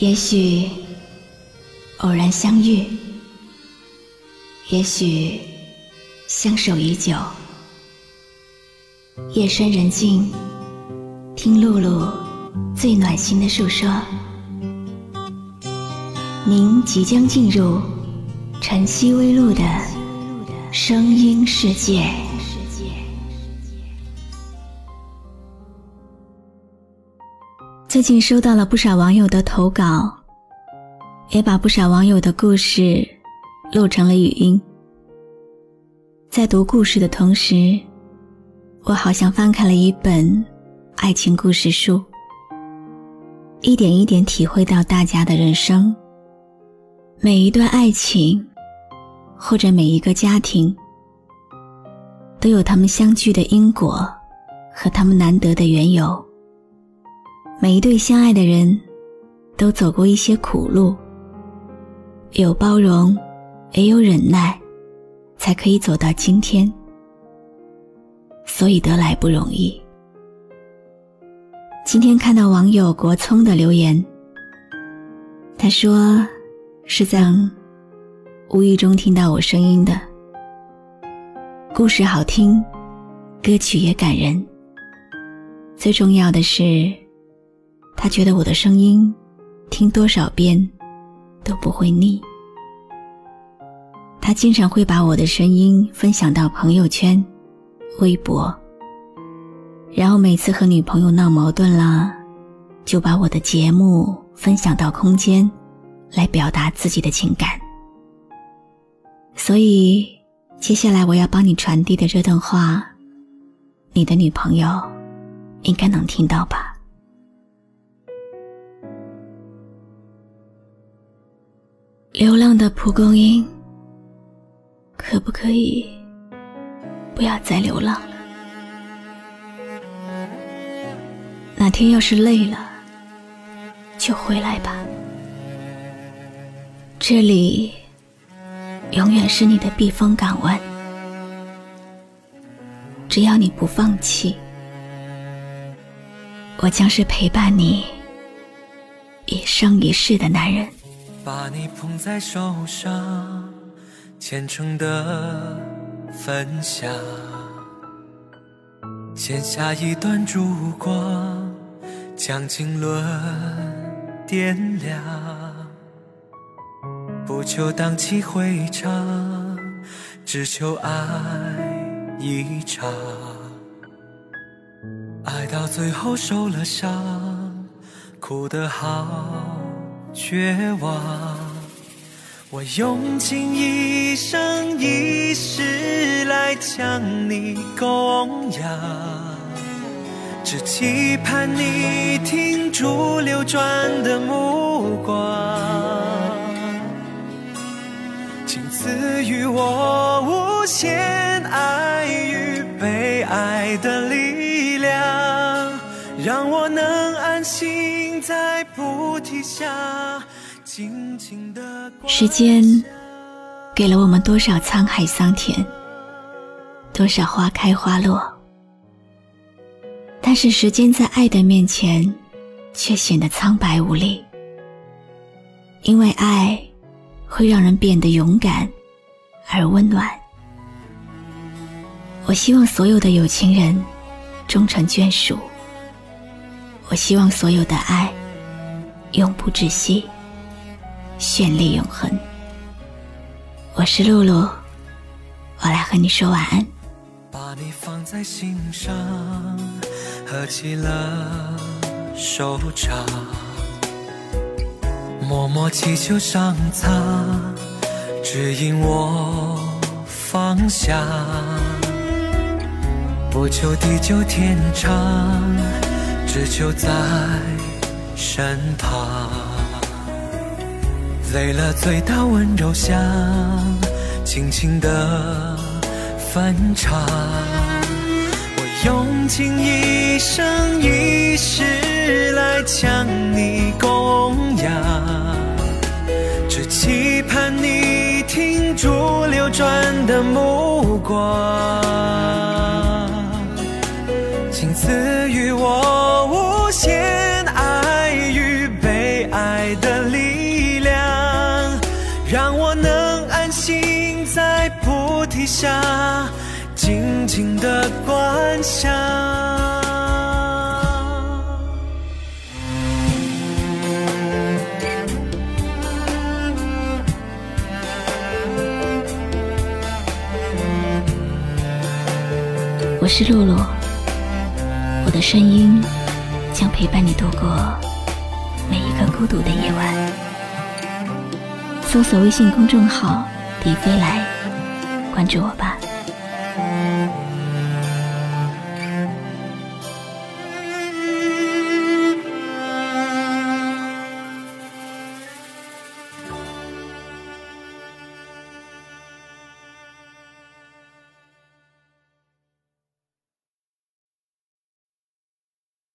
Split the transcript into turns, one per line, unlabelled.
也许偶然相遇，也许相守已久。夜深人静，听露露最暖心的诉说。您即将进入晨曦微露的声音世界。最近收到了不少网友的投稿，也把不少网友的故事录成了语音。在读故事的同时，我好像翻开了一本爱情故事书，一点一点体会到大家的人生。每一段爱情，或者每一个家庭，都有他们相聚的因果和他们难得的缘由。每一对相爱的人，都走过一些苦路，有包容，也有忍耐，才可以走到今天。所以得来不容易。今天看到网友国聪的留言，他说是在无意中听到我声音的，故事好听，歌曲也感人，最重要的是。他觉得我的声音，听多少遍都不会腻。他经常会把我的声音分享到朋友圈、微博，然后每次和女朋友闹矛盾了，就把我的节目分享到空间，来表达自己的情感。所以，接下来我要帮你传递的这段话，你的女朋友应该能听到吧。流浪的蒲公英，可不可以不要再流浪了？哪天要是累了，就回来吧。这里永远是你的避风港湾。只要你不放弃，我将是陪伴你一生一世的男人。
把你捧在手上，虔诚的分享，剪下一段烛光，将经纶点亮，不求荡气回肠，只求爱一场，爱到最后受了伤，哭得好。绝望，我用尽一生一世来将你供养，只期盼你停住流转的目光，请赐予我无限爱与被爱的力。心在菩提下静静的。
时间给了我们多少沧海桑田，多少花开花落，但是时间在爱的面前，却显得苍白无力。因为爱会让人变得勇敢而温暖。我希望所有的有情人终成眷属。我希望所有的爱。永不止息，绚丽永恒。我是露露，我来和你说晚安。
把你放在心上，合起了手掌，默默祈求上苍指引我方向，不求地久天长，只求在。身旁，累了醉倒温柔乡，轻轻地翻唱。我用尽一生一世来将你供养，只期盼你停住流转的目光，请赐予我下，静静的观想。
我是露露，我的声音将陪伴你度过每一个孤独的夜晚。搜索微信公众号“迪飞来”，关注我吧。